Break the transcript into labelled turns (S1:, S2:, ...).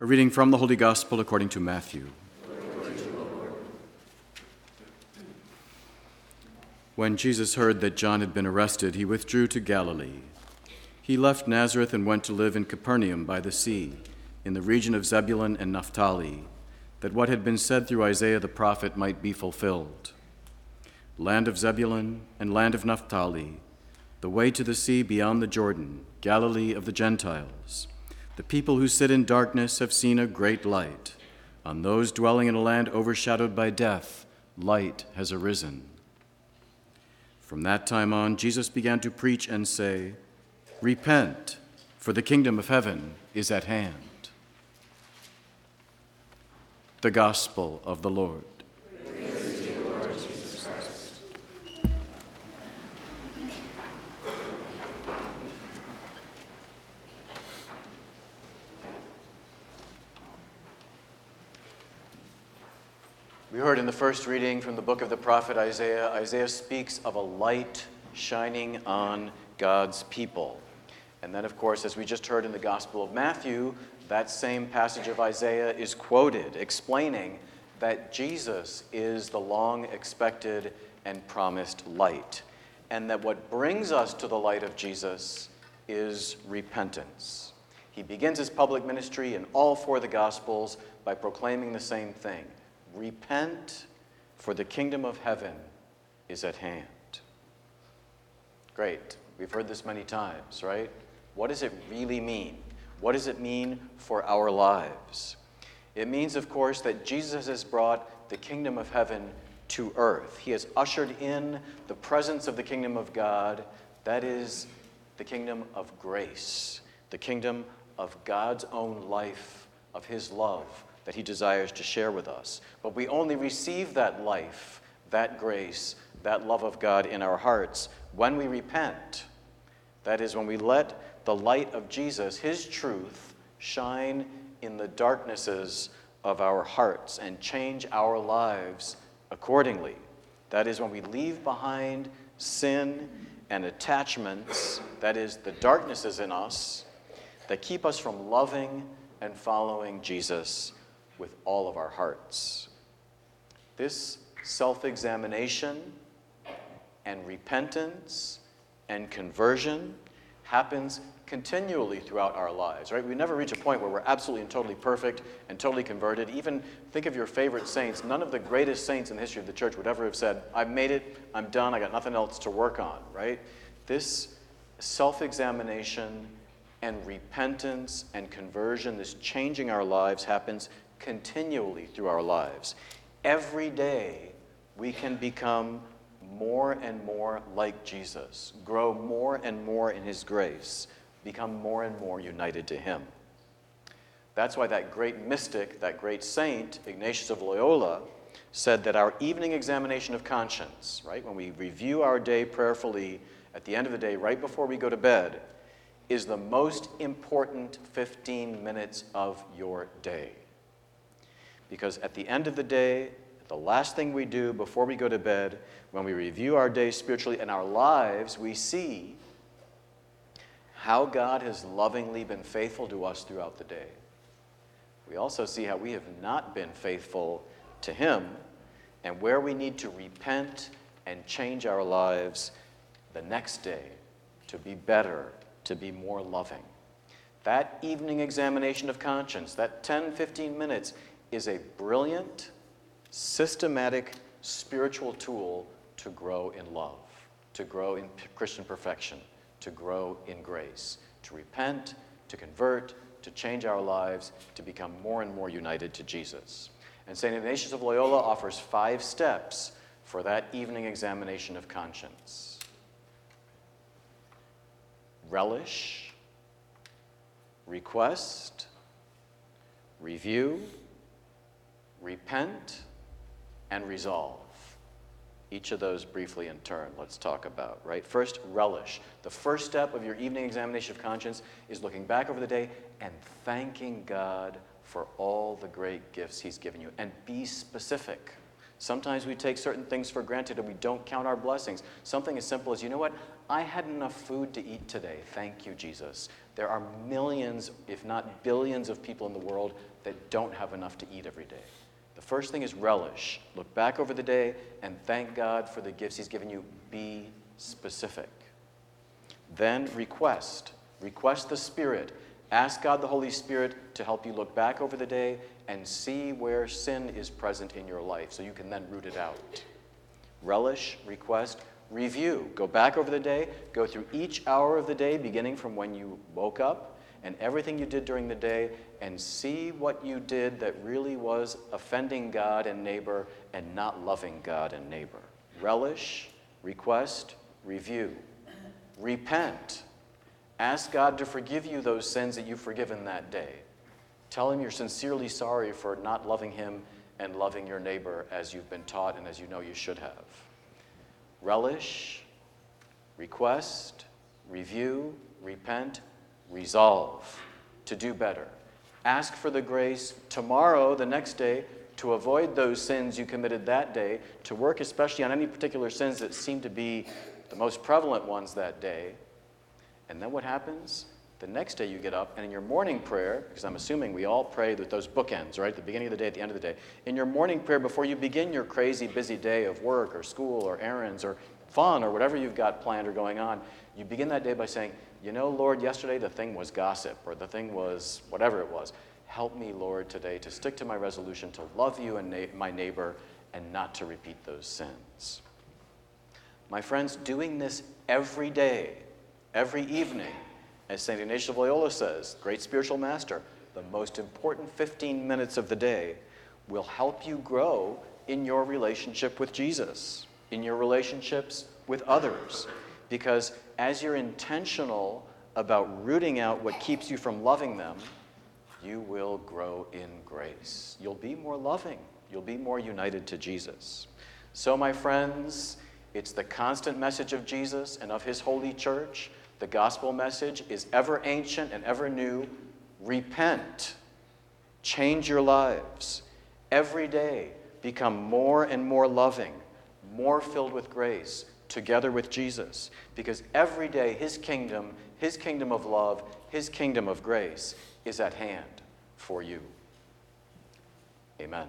S1: A reading from the Holy Gospel according to Matthew. When Jesus heard that John had been arrested, he withdrew to Galilee. He left Nazareth and went to live in Capernaum by the sea, in the region of Zebulun and Naphtali, that what had been said through Isaiah the prophet might be fulfilled. Land of Zebulun and land of Naphtali, the way to the sea beyond the Jordan, Galilee of the Gentiles. The people who sit in darkness have seen a great light. On those dwelling in a land overshadowed by death, light has arisen. From that time on, Jesus began to preach and say, Repent, for the kingdom of heaven is at hand. The Gospel of the Lord. We heard in the first reading from the book of the prophet Isaiah, Isaiah speaks of a light shining on God's people. And then, of course, as we just heard in the Gospel of Matthew, that same passage of Isaiah is quoted, explaining that Jesus is the long expected and promised light, and that what brings us to the light of Jesus is repentance. He begins his public ministry in all four of the Gospels by proclaiming the same thing Repent, for the kingdom of heaven is at hand. Great. We've heard this many times, right? What does it really mean? What does it mean for our lives? It means, of course, that Jesus has brought the kingdom of heaven to earth. He has ushered in the presence of the kingdom of God, that is, the kingdom of grace, the kingdom of God's own life, of His love, that He desires to share with us. But we only receive that life, that grace, that love of God in our hearts when we repent. That is, when we let the light of Jesus, His truth, shine in the darknesses of our hearts and change our lives accordingly. That is, when we leave behind sin and attachments, that is, the darknesses in us that keep us from loving and following Jesus with all of our hearts. This self examination and repentance and conversion happens continually throughout our lives, right? We never reach a point where we're absolutely and totally perfect and totally converted. Even think of your favorite saints. None of the greatest saints in the history of the church would ever have said, I've made it, I'm done, I got nothing else to work on, right? This self examination and repentance and conversion, this changing our lives happens continually through our lives. Every day, we can become more and more like Jesus, grow more and more in His grace, become more and more united to Him. That's why that great mystic, that great saint, Ignatius of Loyola, said that our evening examination of conscience, right, when we review our day prayerfully at the end of the day, right before we go to bed, is the most important 15 minutes of your day. Because at the end of the day, the last thing we do before we go to bed, when we review our day spiritually and our lives, we see how God has lovingly been faithful to us throughout the day. We also see how we have not been faithful to Him and where we need to repent and change our lives the next day to be better, to be more loving. That evening examination of conscience, that 10, 15 minutes, is a brilliant, systematic spiritual tool to grow in love, to grow in Christian perfection, to grow in grace, to repent, to convert, to change our lives, to become more and more united to Jesus. And St. Ignatius of Loyola offers five steps for that evening examination of conscience relish, request, review, repent, and resolve. Each of those briefly in turn, let's talk about, right? First, relish. The first step of your evening examination of conscience is looking back over the day and thanking God for all the great gifts He's given you. And be specific. Sometimes we take certain things for granted and we don't count our blessings. Something as simple as, you know what? I had enough food to eat today. Thank you, Jesus. There are millions, if not billions, of people in the world that don't have enough to eat every day. The first thing is relish. Look back over the day and thank God for the gifts He's given you. Be specific. Then request. Request the Spirit. Ask God the Holy Spirit to help you look back over the day and see where sin is present in your life so you can then root it out. Relish, request, review. Go back over the day, go through each hour of the day, beginning from when you woke up and everything you did during the day, and see what you did that really was offending God and neighbor and not loving God and neighbor. Relish, request, review. Repent. Ask God to forgive you those sins that you've forgiven that day. Tell Him you're sincerely sorry for not loving Him and loving your neighbor as you've been taught and as you know you should have. Relish, request, review, repent, resolve to do better. Ask for the grace tomorrow, the next day, to avoid those sins you committed that day, to work especially on any particular sins that seem to be the most prevalent ones that day. And then what happens? The next day you get up, and in your morning prayer, because I'm assuming we all pray with those bookends, right? The beginning of the day, at the end of the day. In your morning prayer, before you begin your crazy, busy day of work or school or errands or fun or whatever you've got planned or going on, you begin that day by saying, You know, Lord, yesterday the thing was gossip or the thing was whatever it was. Help me, Lord, today to stick to my resolution to love you and na- my neighbor and not to repeat those sins. My friends, doing this every day, every evening, as St. Ignatius of Loyola says, great spiritual master, the most important 15 minutes of the day will help you grow in your relationship with Jesus, in your relationships with others. Because as you're intentional about rooting out what keeps you from loving them, you will grow in grace. You'll be more loving. You'll be more united to Jesus. So, my friends, it's the constant message of Jesus and of his holy church. The gospel message is ever ancient and ever new. Repent. Change your lives. Every day, become more and more loving, more filled with grace, together with Jesus. Because every day, his kingdom, his kingdom of love, his kingdom of grace is at hand for you. Amen.